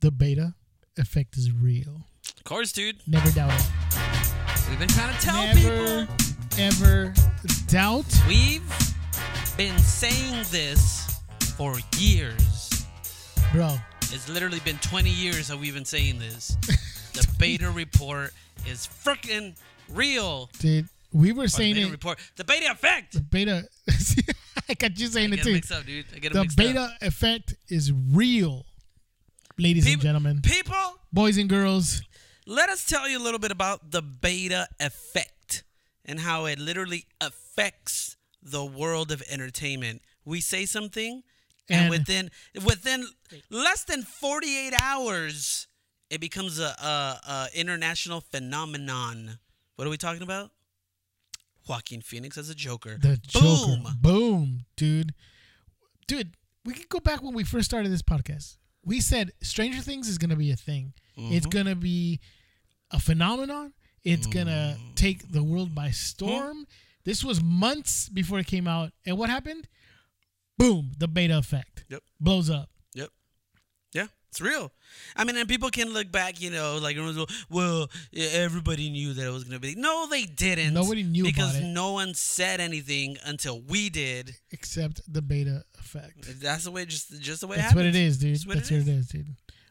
the beta effect is real. Of course, dude. Never doubt it. We've been trying to tell Never, people. ever doubt. We've been saying this for years. Bro, It's literally been 20 years that we've been saying this. The beta report is freaking real. dude, we were Or the saying beta it. report. The beta effect. The Beta. I got you I saying it get it too. mixed up, dude. I get The mixed up. beta effect is real, ladies and gentlemen, People, boys and girls. let us tell you a little bit about the beta effect and how it literally affects the world of entertainment. We say something, and, And- within within less than 48 hours, it becomes a, a, a international phenomenon. What are we talking about? Joaquin Phoenix as a Joker. The Boom. Joker. Boom, dude. Dude, we can go back when we first started this podcast. We said Stranger Things is going to be a thing. It's Mm-hmm. going to be a phenomenon. It's going to take the world by storm. This was months before it came out. And what happened? Boom, the beta effect. Yep. Blows up. It's real. I mean, and people can look back, you know, like, well, everybody knew that it was going to be. No, they didn't. Nobody knew about because no one said anything until we did. Except the beta effect. That's the way, just just the way. That's it what it is, dude. That's what That's it what it is, dude.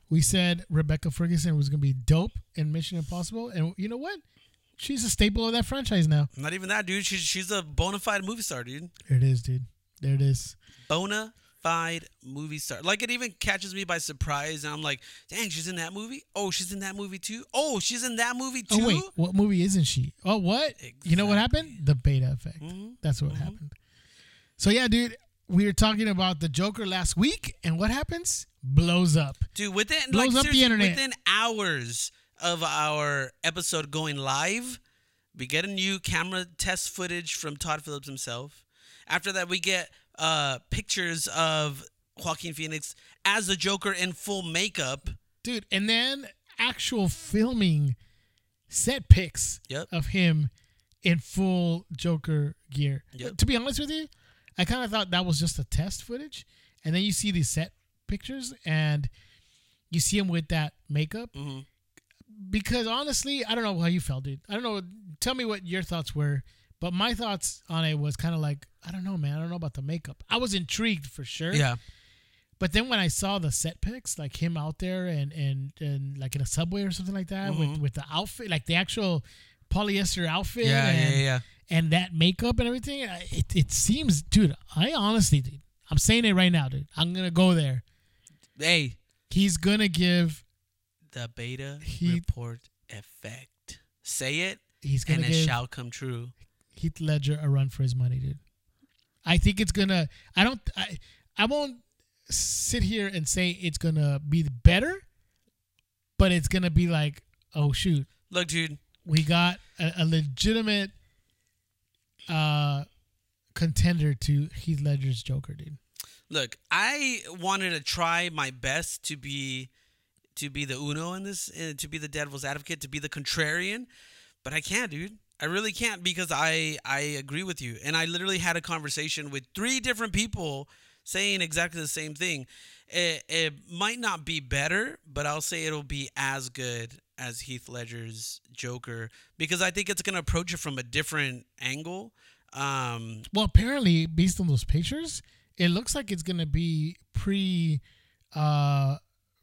We said Rebecca Ferguson was going to be dope in Mission Impossible. And you know what? She's a staple of that franchise now. Not even that, dude. She's she's a bona fide movie star, dude. There it is, dude. There it is. Bona fide movie star. Like it even catches me by surprise, and I'm like, dang, she's in that movie. Oh, she's in that movie too. Oh, she's in that movie too. Oh wait, what movie isn't she? Oh what? You know what happened? The beta effect. Mhm. That's what happened. So yeah, dude, we were talking about the Joker last week, and what happens? Blows up. Dude, within Blows like up the internet. within hours of our episode going live, we get a new camera test footage from Todd Phillips himself. After that, we get uh, pictures of Joaquin Phoenix as the Joker in full makeup. Dude, and then actual filming set pics Yep. of him in full Joker gear. Yep. To be honest with you, I kind of thought that was just a test footage. And then you see these set pictures and you see him with that makeup. Mhm. Because honestly, I don't know how you felt, dude. I don't know. Tell me what your thoughts were. But my thoughts on it was kind of like, I don't know, man. I don't know about the makeup. I was intrigued for sure. Yeah. But then when I saw the set pics, like him out there and and and like in a subway or something like that, with Mhm. with the outfit, like the actual polyester outfit, Yeah, and, yeah, yeah. and that makeup and everything, it it seems, dude. I honestly, dude, I'm saying it right now, dude. I'm gonna go there. Hey, He's gonna give. the beta He- report effect. Say it, He's gonna it give shall come true. Heath Ledger a run for his money, dude. I think it's gonna. I don't. I I won't sit here and say it's gonna be better, but it's gonna be like, oh shoot, Look, dude. we got a, a legitimate uh contender to Heath Ledger's Joker, dude. Look, I wanted to try my best to be to be the Uno in this, uh, to be the devil's advocate, to be the contrarian, but I can't, dude. I really can't because I I agree with you, and I literally had a conversation with three different people saying exactly the same thing. It, it might not be better, but I'll say it'll be as good as Heath Ledger's Joker because I think it's gonna approach it from a different angle. Um, Well, apparently, based on those pictures, it looks like it's gonna be pre uh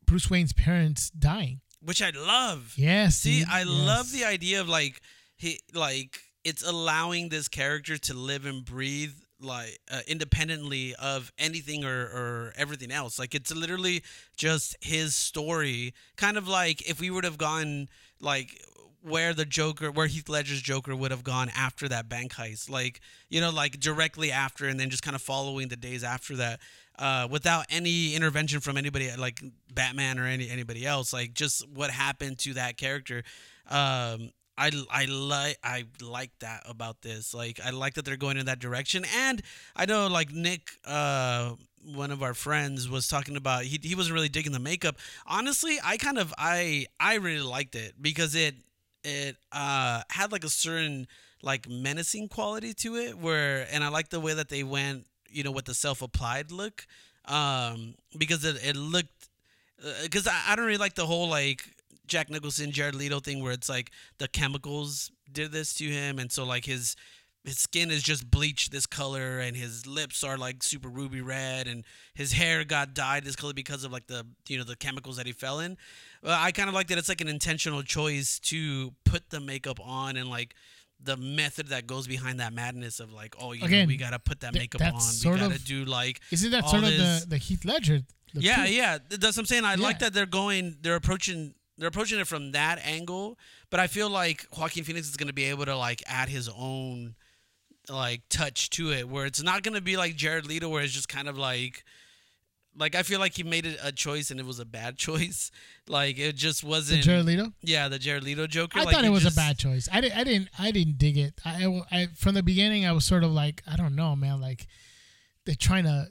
Bruce Wayne's parents dying. which I love. Yes. See, I love the idea of like he like it's allowing this character to live and breathe like uh, independently of anything or, or everything else. Like it's literally just his story. Kind of like if we would have gone like where the Joker, where Heath Ledger's Joker would have gone after that bank heist, like you know, like directly after, and then just kind of following the days after that, uh, without any intervention from anybody like Batman or any anybody else, like just what happened to that character. Um, I I like I like that about this. Like I like that they're going in that direction, and I know like Nick, uh, one of our friends, was talking about he he wasn't really digging the makeup. Honestly, I kind of I I really liked it because it it uh had like a certain like menacing quality to it where and I like the way that they went you know with the self applied look um because it, it looked because I, I don't really like the whole like Jack Nicholson, Jared Leto thing where it's like the chemicals did this to him, and so like his his skin is just bleached this color, and his lips are like super ruby red, and his hair got dyed this color because of like the you know the chemicals that he fell in. Well, I kind of like that it's like an intentional choice to put the makeup on and like the method that goes behind that madness of like, oh, you Again, know, we gotta put that th- makeup on. sort We gotta of- do like Isn't that sort of this- the, the Heath Ledger? yeah, too? yeah. That's what I'm saying. I like that they're going, they're approaching, they're approaching it from that angle. But I feel like Joaquin Phoenix is gonna be able to like add his own like touch to it, where it's not gonna be like Jared Leto, where it's just kind of like. Like I feel like he made it a choice and it was a bad choice. Like it just wasn't. Jared Leto. yeah, the Jared Leto Joker. I like, thought it was just- a bad choice. I didn't. I didn't. I didn't dig it. I, I, I- from the beginning, I was sort of like, I don't know, man. Like they're trying to,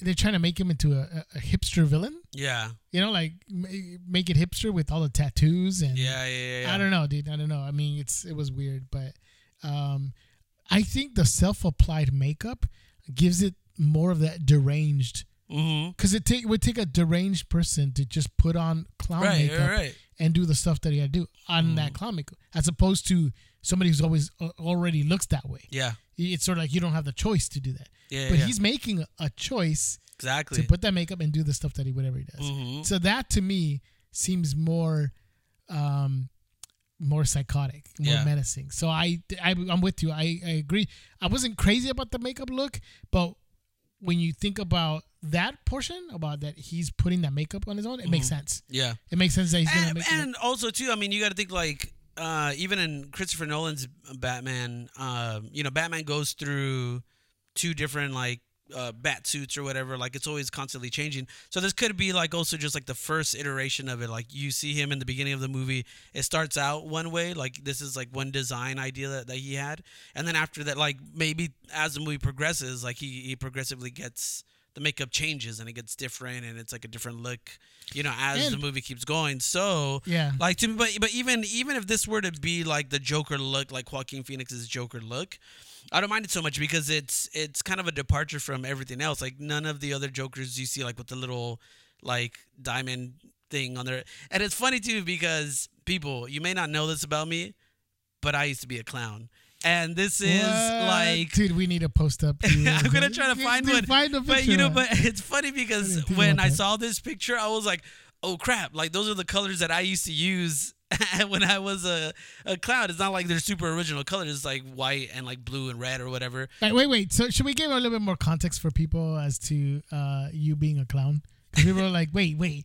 they're trying to make him into a, a hipster villain. Yeah, You know, like make it hipster with all the tattoos and. yeah, yeah, yeah. I don't know, dude. I don't know. I mean, it's it was weird, but um, I think the self-applied makeup gives it more of that deranged. Mm-hmm. Because it take would take a deranged person to just put on clown Right, makeup right, and do the stuff that he had to do on that clown makeup, as opposed to somebody who's always uh, already looks that way. Yeah, It's sort of like you don't have the choice to do that. Yeah, but yeah. he's making a, choice exactly. to put that makeup and do the stuff that he whatever he does. Mhm. So that to me seems more, um, more psychotic, more Yeah. menacing. So I, I I'm with you. I, I agree. I wasn't crazy about the makeup look, but when you think about that portion about that he's putting that makeup on his own, it makes sense. Yeah. It makes sense that he's gonna and, make it. and also too i mean you got to think like uh, even in christopher nolan's batman um, you know batman goes through two different like uh, bat suits or whatever like it's always constantly changing. So this could be like also just like the first iteration of it. Like you see him in the beginning of the movie it starts out one way like this is like one design idea that, that he had. And then after that like maybe as the movie progresses like he, he progressively gets the makeup changes and it gets different and it's like a different look you know as And- the movie keeps going. So Yeah. like to me but but even even if this were to be like the joker look like joaquin phoenix's joker look i don't mind it so much because it's it's kind of a departure from everything else. Like none of the other jokers you see like with the little like diamond thing on there and it's funny too because people you may not know this about me but i used to be a clown and this is What? like dude, we need to post up. I'm gonna try to find Dude, one. Find a but you know, but it's funny because didn't when I that. saw this picture, I was like, "Oh crap!" Like those are the colors that I used to use when I was a, a clown. It's not like they're super original colors. It's like white and like blue and red or whatever. Wait, wait, wait. So should we give a little bit more context for people as to uh, you being a clown? people are like, wait, wait.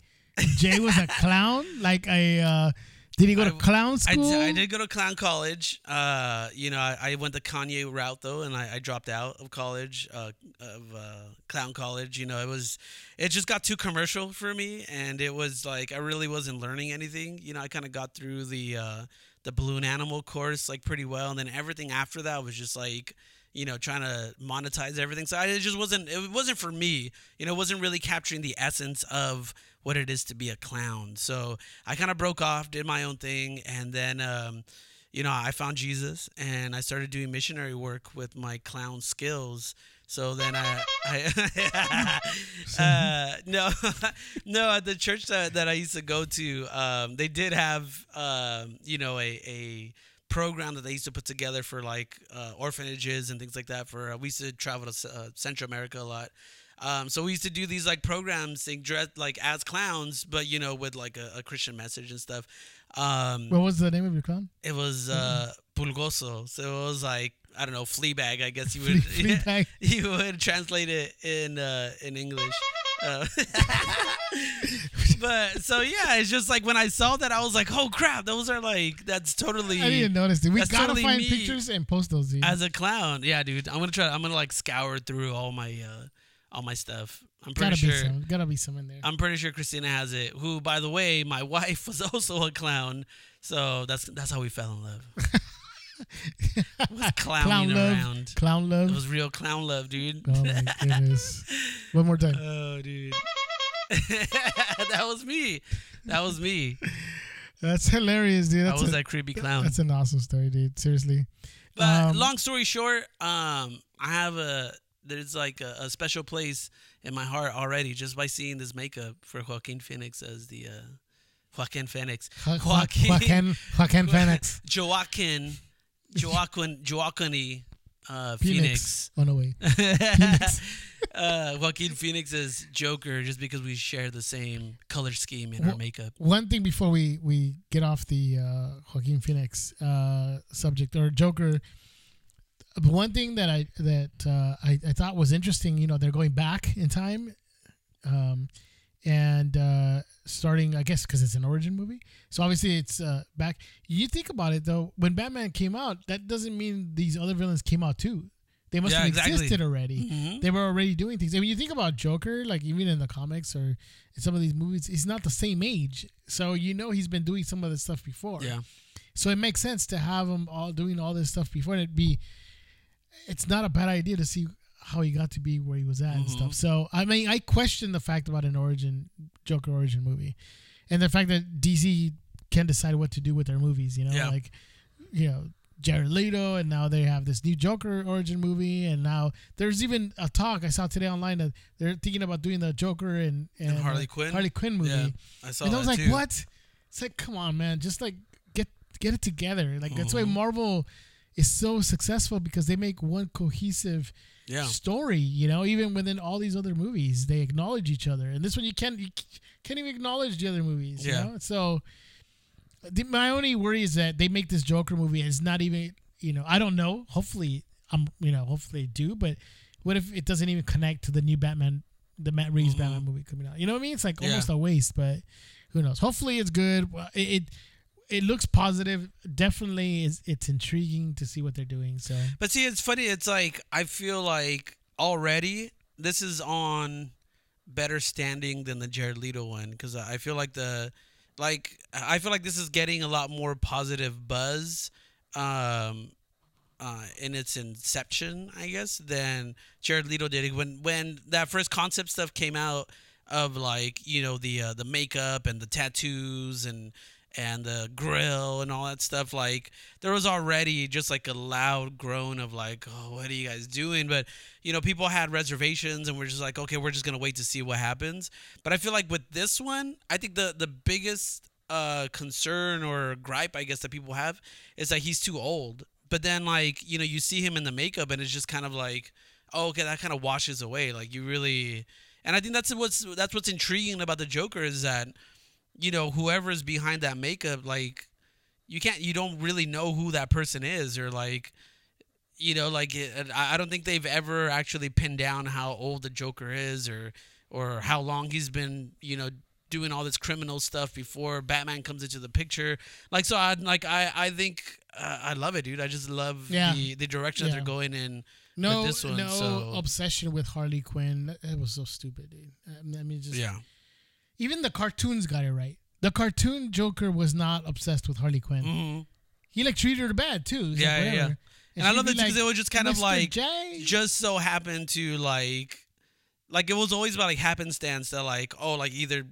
Jay was a clown? Like a uh, did he go to I- clown I, school? d- I did go to clown college. Uh, you know, I, I went the Kanye route though, and I, I dropped out of college, uh, of uh, clown college. You know, it was, it just got too commercial for me, and it was like I really wasn't learning anything. You know, I kind of got through the uh, the balloon animal course like pretty well, and then everything after that was just like. You know, trying to monetize everything. So I, it just wasn't. It wasn't for me. You know, it wasn't really capturing the essence of what it is to be a clown. So I kind of broke off, did my own thing, and then um, you know I found Jesus and I started doing missionary work with my clown skills. So then I, I uh, no, no, at the church that, that I used to go to, um, they did have, um, you know, a, a program that they used to put together for like uh, orphanages and things like that. For uh, we used to travel to uh, Central America a lot. Um, so we used to do these like programs, they dress like as clowns, but you know, with like a, a Christian message and stuff. Um, what was the name of your clown? it was uh, pulgoso, so it was like I don't know, Fleabag. I guess you would flea bag. you would translate it in uh, in English. Uh, but so yeah, it's just like when I saw that, I was like, "Oh crap, those are like that's totally." I didn't notice it. We gotta totally find pictures and post those. Dude. As a clown, yeah, dude. I'm gonna try. I'm gonna like scour through all my uh, all my stuff. I'm pretty gotta be sure. some. Gotta be some in there. I'm pretty sure Christina has it. Who, by the way, my wife was also a clown. So that's that's how we fell in love. was clowning Clown love. around. Clown love. It was real clown love, dude. Oh my goodness. One more time. Oh, dude. that was me. That was me. That's hilarious, dude. I That's was a, that creepy clown. That's an awesome story, dude. Seriously. But Um, long story short, um, I have a there's like a, a special place in my heart already just by seeing this makeup for Joaquin Phoenix as the uh, Joaquin Phoenix. Jo- Jo- Joaquin Joaquin Phoenix. Joaquin, Joaquin, Joaquin, uh, Phoenix. Phoenix. Oh no wait. uh, Joaquin Phoenix as Joker just because we share the same color scheme in our makeup. One thing before we we get off the uh, Joaquin Phoenix uh, subject or Joker, the one thing that I that uh, I, I thought was interesting, you know, they're going back in time, um, and uh, starting, I guess, because it's an origin movie. So obviously it's uh, back. You think about it though, when Batman came out, that doesn't mean these other villains came out too. They must Yeah, have exactly. existed already Mhm. they were already doing things. I mean, you think about Joker, like even in the comics or in some of these movies, he's not the same age, so you know he's been doing some of this stuff before. Yeah. So it makes sense to have him all doing all this stuff before, and it'd be. It's not a bad idea to see how he got to be where he was at and Mhm. stuff. So I mean, I question the fact about an origin Joker origin movie, and the fact that DC can decide what to do with their movies. You know, Yeah. like you know Jared Leto, and now they have this new Joker origin movie, and now there's even a talk I saw today online that they're thinking about doing the Joker and, and, And Harley uh, Quinn? Harley Quinn movie. Yeah, I saw and I was like, too. what? It's like, come on, man, just like get get it together. Like that's why Mhm. Marvel is so successful because they make one cohesive Yeah. story. You know, even within all these other movies, they acknowledge each other, and this one you can't you can't even acknowledge the other movies. Yeah. You know? So the, my only worry is that they make this Joker movie It's not even you know I don't know. Hopefully, I'm you know hopefully they do, but what if it doesn't even connect to the new Batman, the Matt Reeves Mhm. Batman movie coming out? You know what I mean? It's like Yeah. almost a waste, but who knows? Hopefully, it's good. Well, It. it it looks positive. Definitely, is it's intriguing to see what they're doing. So But see, it's funny. It's like I feel like already this is on better standing than the Jared Leto one because I feel like the like I feel like this is getting a lot more positive buzz um, uh, in its inception, I guess, than Jared Leto did when when that first concept stuff came out of like you know the uh, the makeup and the tattoos and and the grill and all that stuff like there was already just like a loud groan of like oh what are you guys doing? But you know people had reservations and we're just like okay we're just gonna wait to see what happens. But i feel like with this one i think the the biggest uh concern or gripe i guess that people have is that he's too old. But then like you know you see him in the makeup and it's just kind of like oh okay that kind of washes away. Like you really and i think that's what's that's what's intriguing about the joker is that you know whoever is behind that makeup like you can't you don't really know who that person is or like you know like it, I don't think they've ever actually pinned down how old the Joker is or or how long he's been you know doing all this criminal stuff before Batman comes into the picture like so I like I I think uh, I love it dude I just love Yeah. the the direction that Yeah. they're going in no this one, no so- obsession with Harley Quinn. That, that was so stupid, dude. I mean, just yeah even the cartoons got it right. The cartoon Joker was not obsessed with Harley Quinn. hmm He like treated her bad too. Yeah, like, yeah, yeah. whatever. and I love that because like, it was just kind of like J? just so happened to like like it was always about like happenstance that like oh like either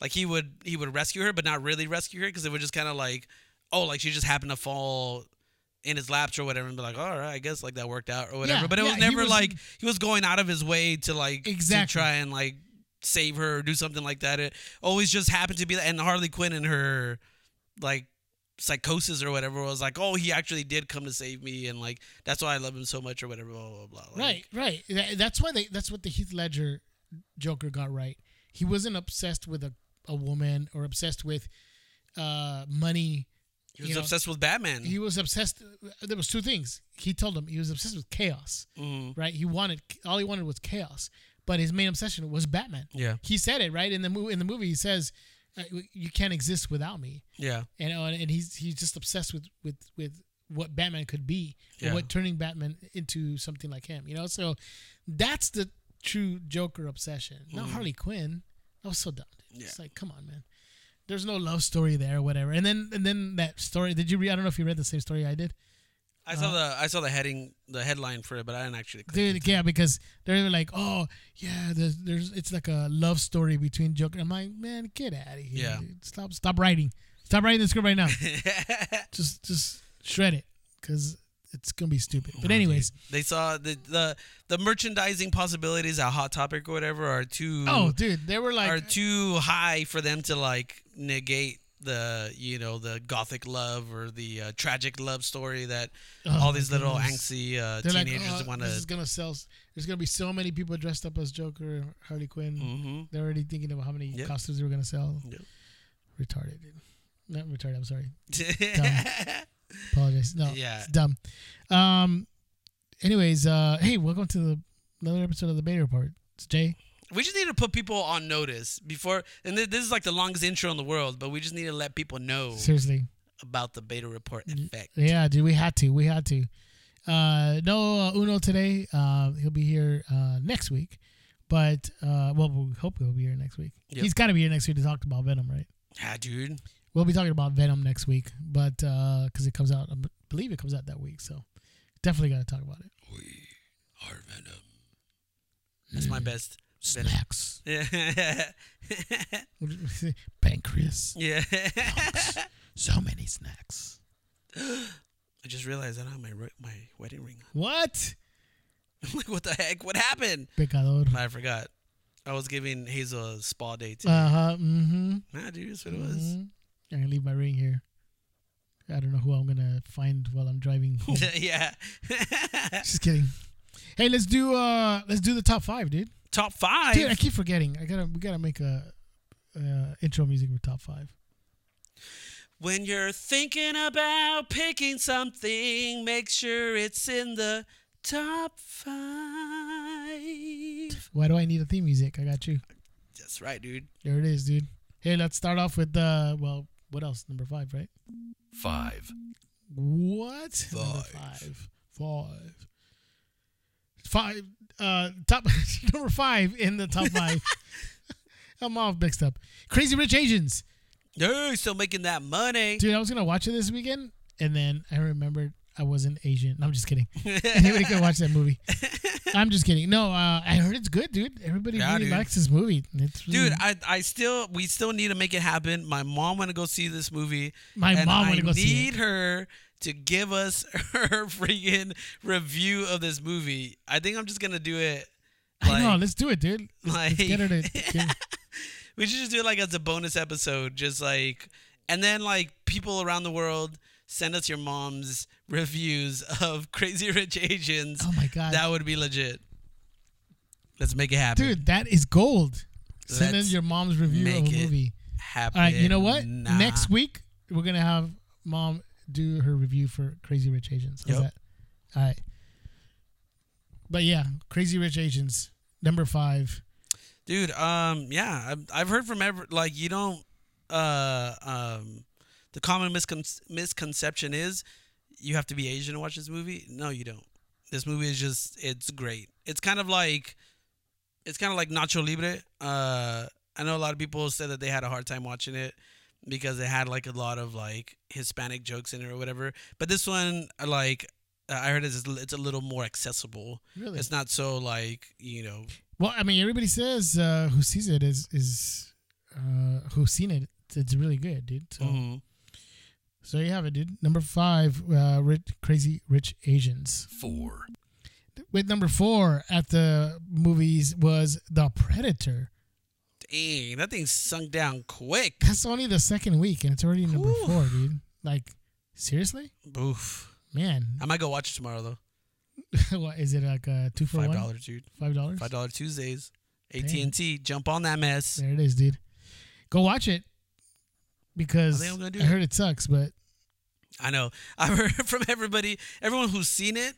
like he would he would rescue her but not really rescue her because it would just kind of like oh like she just happened to fall in his laps or whatever and be like all right I guess like that worked out or whatever Yeah, but it yeah, was he never was- like he was going out of his way to like Exactly. to try and like save her or do something like that it always just happened to be that and Harley Quinn and her like psychosis or whatever was like oh he actually did come to save me and like that's why I love him so much or whatever blah blah blah like, right, right. That's why they. That's what the Heath Ledger Joker got right. He wasn't obsessed with a, a woman or obsessed with uh, money. He was you know, obsessed with Batman. He was obsessed. There was two things. He told him he was obsessed with chaos. Mhm. Right. He wanted all he wanted was chaos. But his main obsession was Batman. Yeah, He said it right in the movie. In the movie, he says, uh, "You can't exist without me." yeah, and uh, and he's he's just obsessed with with with what Batman could be, or Yeah. what turning Batman into something like him. You know, so that's the true Joker obsession. Not Mhm. Harley Quinn. That was so dumb. Yeah. It's like, come on, man. There's no love story there, or whatever. And then and then that story. Did you read? I don't know if you read the same story I did. I saw uh-huh. the I saw the heading, the headline for it, but I didn't actually. click Dude, it. yeah, because they're like, oh yeah, there's there's it's like a love story between Joker. I'm like, man, get out of here. Yeah. dude. Stop stop writing. Stop writing the script right now. just just shred it because it's gonna be stupid. But anyways, they saw the, the the merchandising possibilities at Hot Topic or whatever are too oh dude, they were like are too high for them to like negate the you know the gothic love or the uh, tragic love story that oh all these little goodness. angsty uh, They're like, teenagers oh, want this is to. gonna sell. There's gonna be so many people dressed up as Joker, or Harley Quinn. hmm They're already thinking about how many Yep. costumes they were gonna sell. Yep. Retarded, dude. Not retarded. I'm sorry. Apologize. No, Yeah. it's dumb. Um. Anyways, uh, hey, welcome to the, another episode of the Beta Report. It's Jay. We just need to put people on notice before, and th- this is like the longest intro in the world, but we just need to let people know Seriously. about the beta report effect. Yeah, dude, we had to. We had to. Uh, no uh, Uno today. Uh, he'll be here uh, next week. But, uh, well, we hope he'll be here next week. Yep. He's got to be here next week to talk about Venom, right? Yeah, dude. We'll be talking about Venom next week, but because it comes out, I believe it comes out that week. So definitely got to talk about it. We are Venom. That's my best. Snacks. Yeah. Pancreas. yeah. So many snacks. I just realized I don't have my my wedding ring. What? I'm like, what the heck? What happened? Pecador. I forgot. I was giving Hazel a spa day too. Uh huh. Mm hmm. nah, dude, that's what it was. Mhm. I'm gonna leave my ring here. I don't know who I'm gonna find while I'm driving. Home. yeah. Just kidding. Hey, let's do uh let's do the top five, dude. Top five. Dude, I keep forgetting. I gotta we gotta make a uh, intro music for top five. When you're thinking about picking something, make sure it's in the top five. Why do I need a theme music? I got you. That's right, dude. There it is, dude. Hey, let's start off with uh well, what else? Number five, right? Five. What? Number Five. five. Five. Uh, top number five in the top five. I'm all mixed up. Crazy Rich Asians, Hey, still making that money. dude. I was gonna watch it this weekend, and then I remembered I wasn't Asian. No, I'm just kidding. Anybody can watch that movie. I'm just kidding. No, uh, I heard it's good, dude. Everybody Yeah, really dude. likes this movie. Really, Dude, I, I still we still need to make it happen. My mom want to go see this movie. my mom want to go see need it. her to give us her freaking review of this movie. I think I'm just gonna do it. I know. Let's do it, dude. Let's, let's like- get her to. give- We should just do it like as a bonus episode, just like, and then like people around the world send us your mom's reviews of Crazy Rich Asians. oh my god, that would be legit. Let's make it happen. dude, that is gold. Send in Let's your mom's review of a movie. happen. All right, you know what? Nah. Next week we're gonna have mom do her review for Crazy Rich Asians. How's Yep. that? All right. But yeah, Crazy Rich Asians number five. dude. Um, yeah, I've, I've heard from ever like you don't. Uh, um, the common miscon- misconception is you have to be Asian to watch this movie. No, you don't. This movie is just it's great. It's kind of like it's kind of like Nacho Libre. Uh, I know a lot of people said that they had a hard time watching it because it had like a lot of like Hispanic jokes in it or whatever. But this one, like I heard, it's it's a little more accessible. Really? It's not so like you know well, I mean, everybody says uh, who sees it is is uh, who's seen it. It's really good, dude. So, mhm. so you have it, dude. Number five, uh, rich, Crazy Rich Asians. Four. With number four at the movies was The Predator. Dang, that thing sunk down quick. That's only the second week, and it's already number Whew. four, dude. Like, seriously, Oof. man. I might go watch it tomorrow though. what is it like a two for five dollars dude Five dollars. Five dollar Tuesdays. at&t Jump on that mess. There it is, dude. Go watch it because I think I'm gonna do I it. heard it sucks, but I know. I've heard from everybody. Everyone who's seen it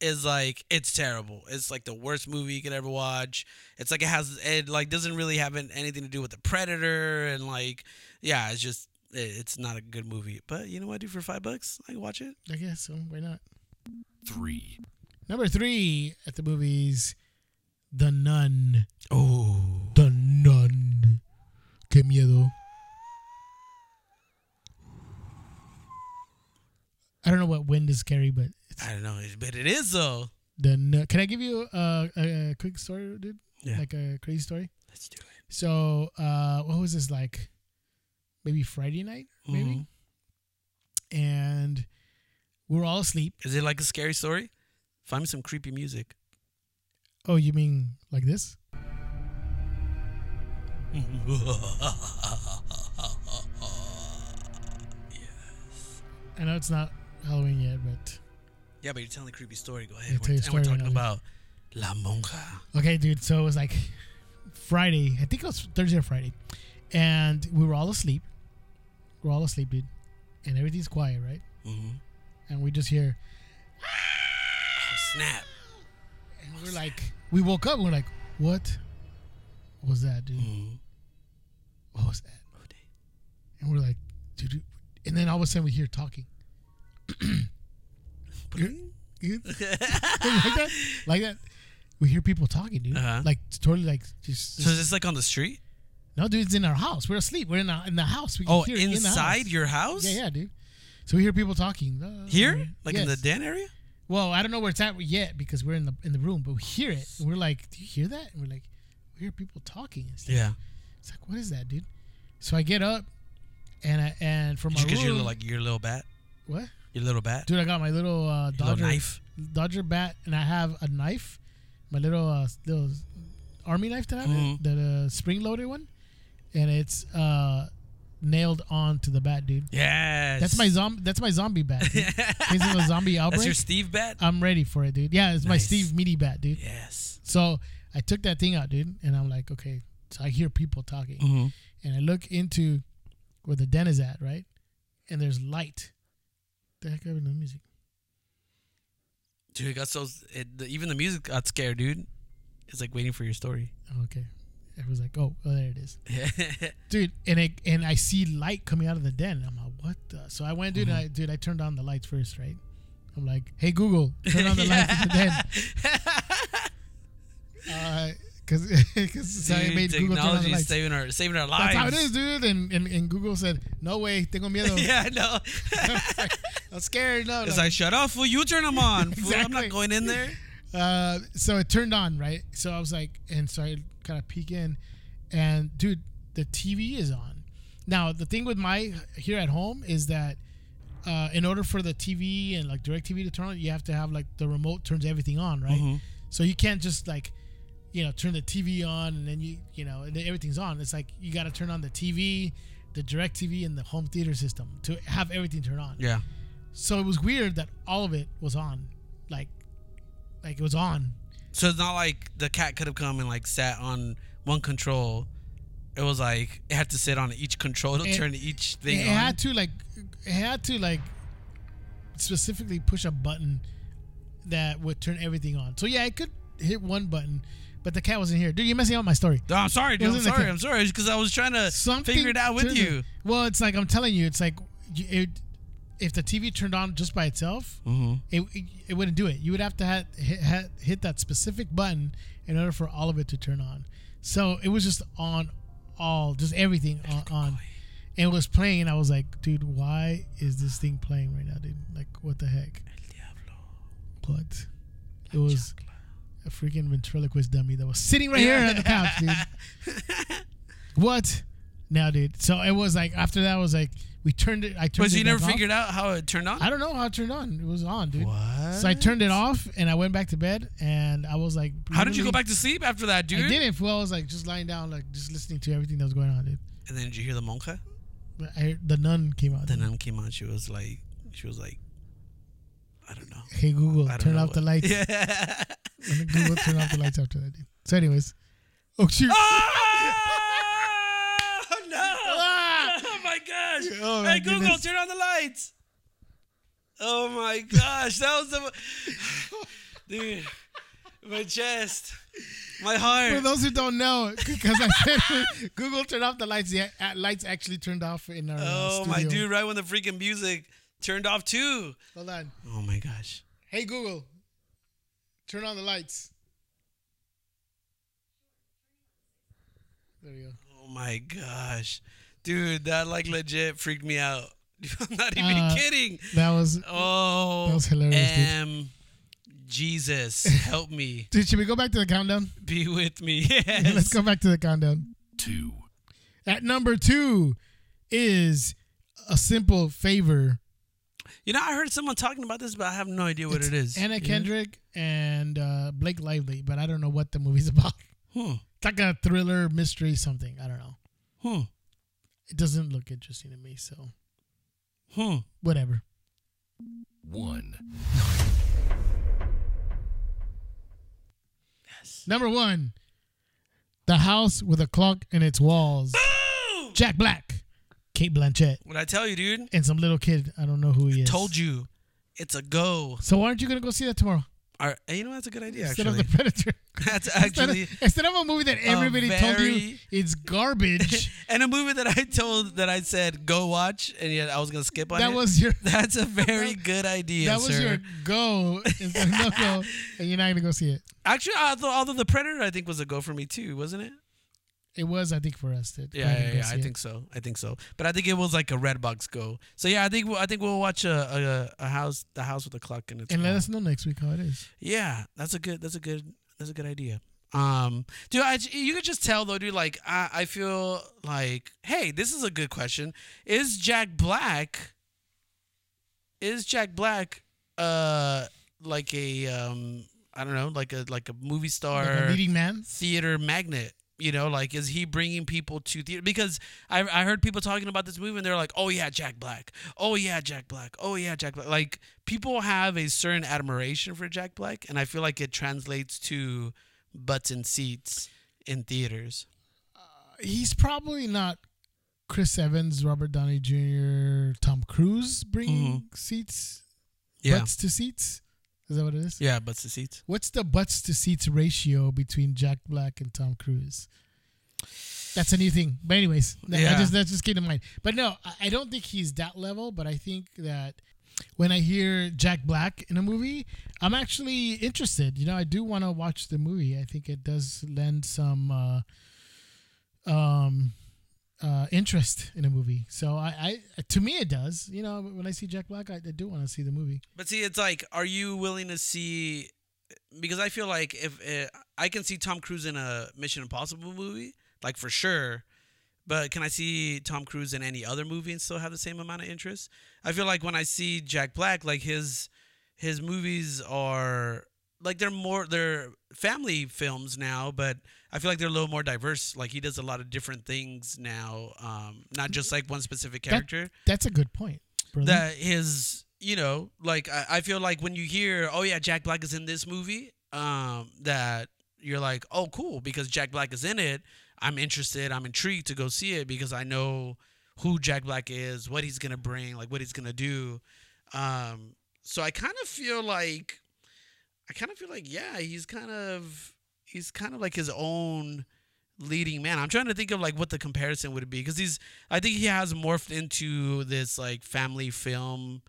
is like it's terrible. It's like the worst movie you could ever watch. It's like it has it like doesn't really have anything to do with the predator and like yeah, it's just it's not a good movie. But you know what? I do for five bucks, I can watch it. I guess so. Why not? Three. Number three at the movies, The Nun. Oh, The Nun. Qué miedo. I don't know what wind is scary, but it's I don't know, but it is though. the. Can I give you a, a, a quick story, dude? Yeah. Like a crazy story. Let's do it. So, uh, what was this like? Maybe Friday night, maybe. Mhm. And We were all asleep. Is it like a scary story? Find me some creepy music. Oh, you mean like this? Yes. I know it's not Halloween yet, but Yeah, but you're telling a creepy story. Go Yeah, ahead. tell We're, your and we're story talking right about La Monja. okay, dude. So it was like Friday. I think it was Thursday or Friday, and we were all asleep. We're all asleep, dude, and everything's quiet, right? Mm-hmm. And we just hear, Oh, snap. and we're like, we woke up. and We're like, what was that, dude? Mm-hmm. What was that? And we're like, dude. And then all of a sudden we hear talking. You- like that, like that. We hear people talking, dude. Uh-huh. Like totally, like just. So is this like on the street? no, dude, it's in our house. We're asleep. We're in the, in the house. We can Oh, hear it in inside house. your house? Yeah, yeah, dude. So we hear people talking uh, Here? Like in the den area? Well, I don't know where it's at yet because we're in the in the room, but we hear it. And we're like, "Do you hear that?" And we're like, "We hear people talking." And stuff. Yeah. It's like, what is that, dude? So I get up, and I and from my Because room, you're like your little bat. what? Your little bat. Dude, I got my little uh, Your little knife. Dodger bat, and I have a knife, my little uh, little army knife that I have, Mhm. the uh, spring loaded one, and it's uh, nailed on to the bat, dude. Yes. That's my zombie. That's my zombie bat. Case of a zombie outbreak, That's your Steve bat? I'm ready for it, dude. Yeah, it's my Steve Meaty bat, dude. yes. So I took that thing out, dude, and I'm like, okay. So I hear people talking, Mm-hmm. and I look into where the den is at, right? And there's light. The heck happened to the music? Dude, it got so. It, the, even the music got scared, dude. It's like waiting for your story. Oh, okay. It was like, oh, oh, there it is. dude and it and i see light coming out of the den i'm like what the so i went dude I, dude i turned on the lights first right i'm like hey google turn on the lights in the den uh because because i made google turn on the technology lights saving our saving our lives. that's how it is dude and, and and google said no way tengo miedo yeah, I know. i'm scared no it's like- like shut off, fool. You turn them on. Fool. I'm not going in there. uh, so it turned on, right? So I was like, and so I kind of peek in, and dude, the TV is on. Now the thing with my here at home is that uh, in order for the TV and like DirecTV to turn on, you have to have like the remote turns everything on, right? Mhm. So you can't just like, you know, turn the TV on and then you, you know, everything's on. It's like you got to turn on the TV, the DirecTV, and the home theater system to have everything turn on. Yeah. So it was weird that all of it was on, like, like it was on. So it's not like the cat could have come and like sat on one control. It was like it had to sit on each control to turn each thing it on. had to like it had to like specifically push a button that would turn everything on. So yeah, I could hit one button, but the cat wasn't here. Dude, you're messing up my story. Oh, I'm sorry, dude. I'm was in the sorry. I'm sorry. Because I was trying to Something figure it out with you. it- Well, it's like I'm telling you, it's like it, if the TV turned on just by itself, Mm-hmm. it, it, it wouldn't do it. You would have to ha- hit, ha- hit that specific button in order for all of it to turn on. So it was just on all, just everything on. on. And it was playing, and I was like, dude, why is this thing playing right now, dude? Like, what the heck? What? It was a freaking ventriloquist dummy that was sitting right here on the couch, dude. What? Now, dude. So it was like after that, I was like, we turned it. I turned But it. you never off. figured out how it turned on? I don't know how it turned on. It was on, dude. What? So I turned it off and I went back to bed and I was like, How did you go back to sleep after that, dude? I didn't. Well, I was like just lying down, like just listening to everything that was going on, dude. And then did you hear the monja? But I, the nun came out. The nun came out. She was like, she was like, I don't know. Hey Google, turn off the lights. Yeah. Google turn off the lights after that, dude. So, anyways, oh shoot. oh no! Ah! Oh my gosh! Oh, my hey Google, goodness. turn on the lights. Oh my gosh, that was the dude. My chest, my heart. For those who don't know, because I said Google turned off the lights, the uh, lights actually turned off in our. uh, Oh my dude! Right when the freaking music turned off too. Hold on. Oh my gosh! Hey Google, turn on the lights. There you go. Oh my gosh, dude! That like legit freaked me out. I'm not even Uh, kidding. That was Oh, that was hilarious, dude. Um, Jesus, help me. Dude, should we go back to the countdown? Be with me. Yes. Let's go back to the countdown. two, At number two is a simple favor You know, I heard someone talking about this, but I have no idea what It's it is. Anna You know? Kendrick and uh, Blake Lively, but I don't know what the movie's about. Hmm. It's like a thriller, mystery, something. I don't know. Hmm. It doesn't look interesting to me, so Hmm. whatever. 1. Yes. Number one, The House with a Clock in Its Walls. Boom! Jack Black, Cate Blanchett, What I tell you, dude? and some little kid. I don't know who he is. Told you, it's a go. So why aren't you gonna go see that tomorrow All right, you know that's a good idea. instead Actually, of the Predator? that's Instead actually of, instead of a movie that everybody told you very- it's garbage. and a movie that I told that I said go watch, and yet I was gonna skip on it. that it. was your That's a very good idea, that was sir. your go instead of no go, and you're not gonna go see it. Actually, although, although the Predator, I think was a go for me too, wasn't it? It was, I think, for us Yeah, yeah, yeah. I think so. I think so. But I think it was like a Redbox go. So yeah, I think I think we'll watch a, a a house, the house with the clock in it. And let us know next week how it is. Yeah, that's a good. That's a good. That's a good idea. Um, dude, I, you could just tell though, dude. Like, I, I feel like, hey, this is a good question. Is Jack Black? Is Jack Black, uh, like a um, I don't know, like a like a movie star, Like a leading man. theater magnet. You know, like is he bringing people to theater? Because I I heard people talking about this movie and they're like, oh yeah, Jack Black. Oh yeah, Jack Black. Oh yeah, Jack Black. Like people have a certain admiration for Jack Black, and I feel like it translates to butts and seats in theaters. He's probably not Chris Evans, Robert Downey Jr., Tom Cruise bringing seats, Mm-hmm. Yeah, butts to seats. Is that what it is? yeah, butts to seats. What's the butts to seats ratio between Jack Black and Tom Cruise? That's a new thing. But anyways, that- I Yeah. just that just came to mind. But no, I- I don't think he's that level. But I think that when I hear Jack Black in a movie, I'm actually interested. You know, I do want to watch the movie. I think it does lend some uh, um, uh, interest in a movie. So I, I, to me, it does. You know, when I see Jack Black, I, I do want to see the movie. But see, it's like, are you willing to see? Because I feel like if uh, I can see Tom Cruise in a Mission Impossible movie, like for sure. But can I see Tom Cruise in any other movie and still have the same amount of interest? I feel like when I see Jack Black, like his his movies are like they're more they're family films now, but I feel like they're a little more diverse. Like he does a lot of different things now, um, not just like one specific That- character That's a good point. Brother. that his you know like I, I feel like when you hear oh yeah jack black is in this movie um that you're like oh cool because jack black is in it i'm interested i'm intrigued to go see it because i know who jack black is what he's gonna bring like what he's gonna do um so i kind of feel like i kind of feel like yeah he's kind of he's kind of like his own leading man. I'm trying to think of like what the comparison would be because he's I think he has morphed into this like family film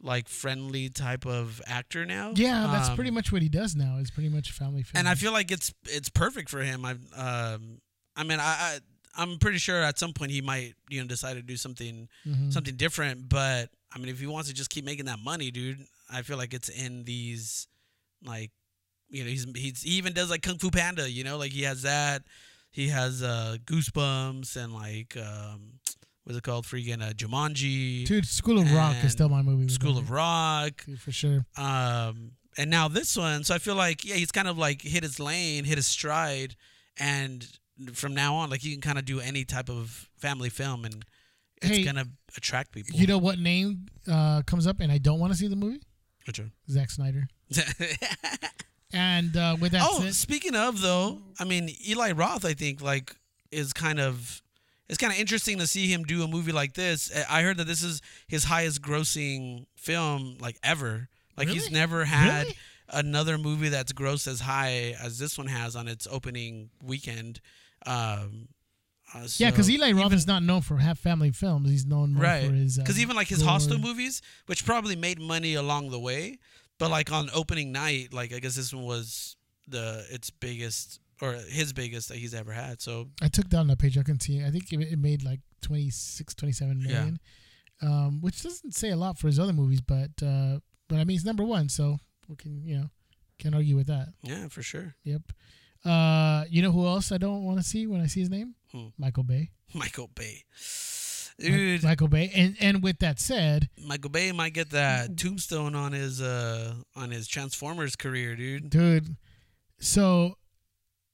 like friendly type of actor now. Yeah, that's Um, pretty much what he does now. It's pretty much a family film. and I feel like it's it's perfect for him. I um I mean I, I I'm pretty sure at some point he might you know decide to do something Mhm. something different. But I mean if he wants to just keep making that money, dude, I feel like it's in these like you know he's he's he even does like Kung Fu Panda. You know like he has that. He has uh Goosebumps and like um what's it called? Freaking uh, Jumanji, Dude, School of Rock is still my movie. School of Rock. Dude, for sure. Um, and now this one. So I feel like yeah, he's kind of like hit his lane, hit his stride, and from now on, like he can kind of do any type of family film, and it's Hey, gonna attract people. You know what name uh, comes up, and I don't want to see the movie? Which one? Zack Snyder. And uh, with that oh, said, speaking of though, I mean Eli Roth, I think like is kind of it's kind of interesting to see him do a movie like this. I heard that this is his highest grossing film like ever. Like he's never had Really? another movie that's grossed as high as this one has on its opening weekend. Um, uh, yeah, because Eli Roth is not known for half family films. He's known more right for his. because um, even like his. Hostel movies, which probably made money along the way, but like on opening night, like I guess this one was the its biggest or his biggest that he's ever had. So I took down that page. I can see. I think it, it made like 26, 27 Yeah. um, which doesn't say a lot for his other movies, but uh, but I mean he's number one, so we can you know can't argue with that. yeah, for sure. Yep. Uh, you know who else I don't want to see when I see his name? Who? Michael Bay. Michael Bay. Dude. Michael Bay. And and with that said, Michael Bay might get that tombstone on his uh on his Transformers career, dude. dude, so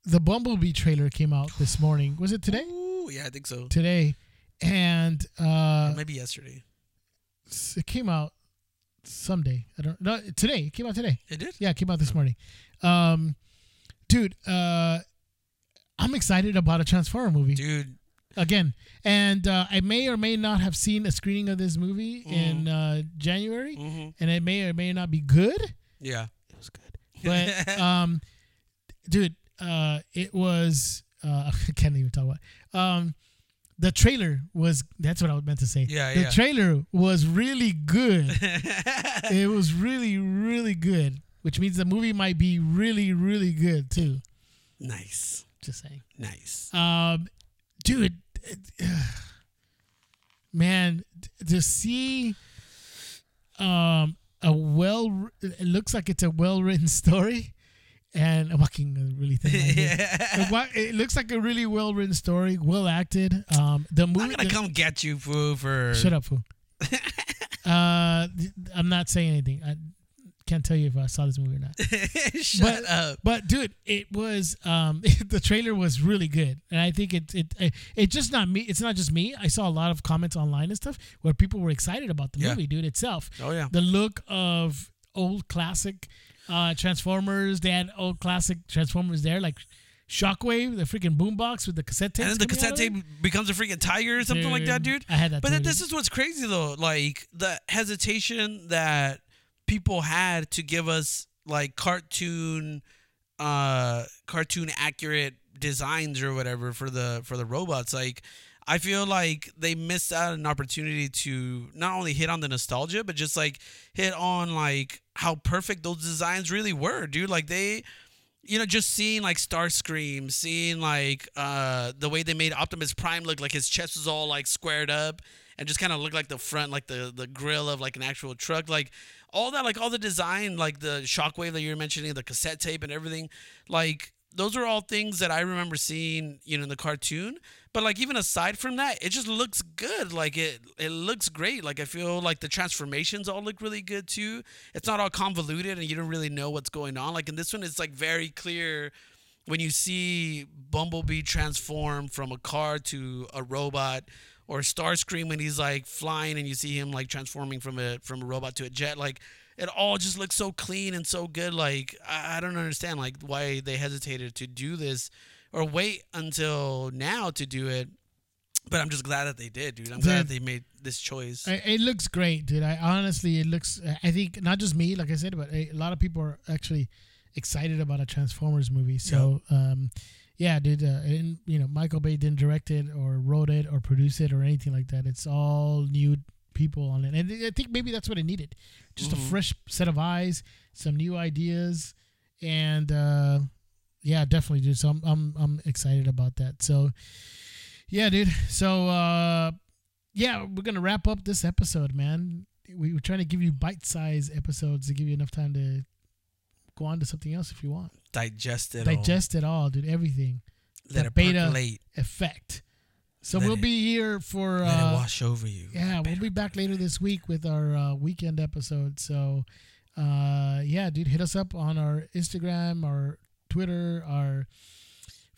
the Bumblebee trailer came out this morning. Was it today? Ooh, yeah, I think so. Today, and uh, Or maybe yesterday. it came out someday. I don't know. today. It came out today. It did. Yeah, it came out this morning. Um, dude, uh, I'm excited about a Transformer movie Dude, again, and uh, I may or may not have seen a screening of this movie in uh, January, hmm and it may or may not be good. yeah. It was good, but um, dude, uh, it was. Uh, I can't even talk about. It. Um, the trailer was. That's what I was meant to say. Yeah, the yeah. trailer was really good. it was really, really good, which means the movie might be really, really good too. nice. Just saying. Nice. Um, dude, man, to see um a well, it looks like it's a well written story, and I'm walking a really thin. here. It looks like a really well written story, well acted. Um, the movie. I'm gonna the- come get you, foo, for Shut up, fool. uh, I'm not saying anything. I can't tell you if I saw this movie or not. Shut But- up. But dude, it was um the trailer was really good, and I think it it it it's just not me. It's not just me. I saw a lot of comments online and stuff where people were excited about the Yeah. movie, dude itself. Oh yeah. The look of old classic uh Transformers. They had old classic Transformers there, like Shockwave, the freaking boombox with the cassette tape. And then the cassette tape becomes a freaking tiger or something like that, dude. I had that. But too, this is what's crazy though, like the hesitation that people had to give us like cartoon uh cartoon accurate designs or whatever for the for the robots like I feel like they missed out an opportunity to not only hit on the nostalgia but just like hit on like how perfect those designs really were, dude. Like they you know, just seeing like Starscream, seeing like uh the way they made Optimus Prime look like his chest was all like squared up and just kind of look like the front, like the the grill of like an actual truck, like all that, like all the design, like the shockwave that you were mentioning, the cassette tape and everything, like those are all things that I remember seeing, you know, in the cartoon. But like even aside from that, it just looks good. Like it it looks great. Like I feel like the transformations all look really good too. It's not all convoluted and you don't really know what's going on. Like in this one it's like very clear when you see Bumblebee transform from a car to a robot or Starscream when he's like flying and you see him like transforming from a from a robot to a jet like it all just looks so clean and so good like I, I don't understand like why they hesitated to do this or wait until now to do it but I'm just glad that they did dude I'm glad that they made this choice It looks great, dude. I honestly, it looks. I think not just me, like I said, but a, a lot of people are actually excited about a Transformers movie. So, um, yeah, dude. Uh, and you know, Michael Bay didn't direct it or wrote it or produce it or anything like that. It's all new people on it, and I think maybe that's what it needed. Just a Mhm. fresh set of eyes, some new ideas, and uh, yeah, definitely, dude. So I'm I'm I'm excited about that. So. Yeah, dude. So uh yeah, we're gonna wrap up this episode, man. We were trying to give you bite-sized episodes to give you enough time to go on to something else if you want. digest it all. Digest it all, dude. Everything. let it beta- percolate Effect. So Let we'll it- be here for let it uh, wash over you yeah, we'll be back later this week with our uh, weekend episode. So uh yeah, dude, hit us up on our Instagram, our Twitter, our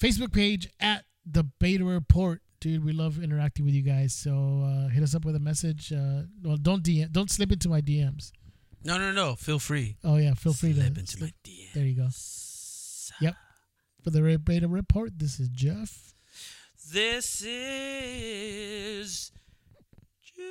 Facebook page at the Beta Report. Dude, we love interacting with you guys. So uh, hit us up with a message. Uh, well, don't DM, don't slip into my DMs. No, no, no. Feel free. Oh yeah, feel free Slip to into slip. my DMs. There you go. Yep. For the beta report, this is Jeff. This is Jeff.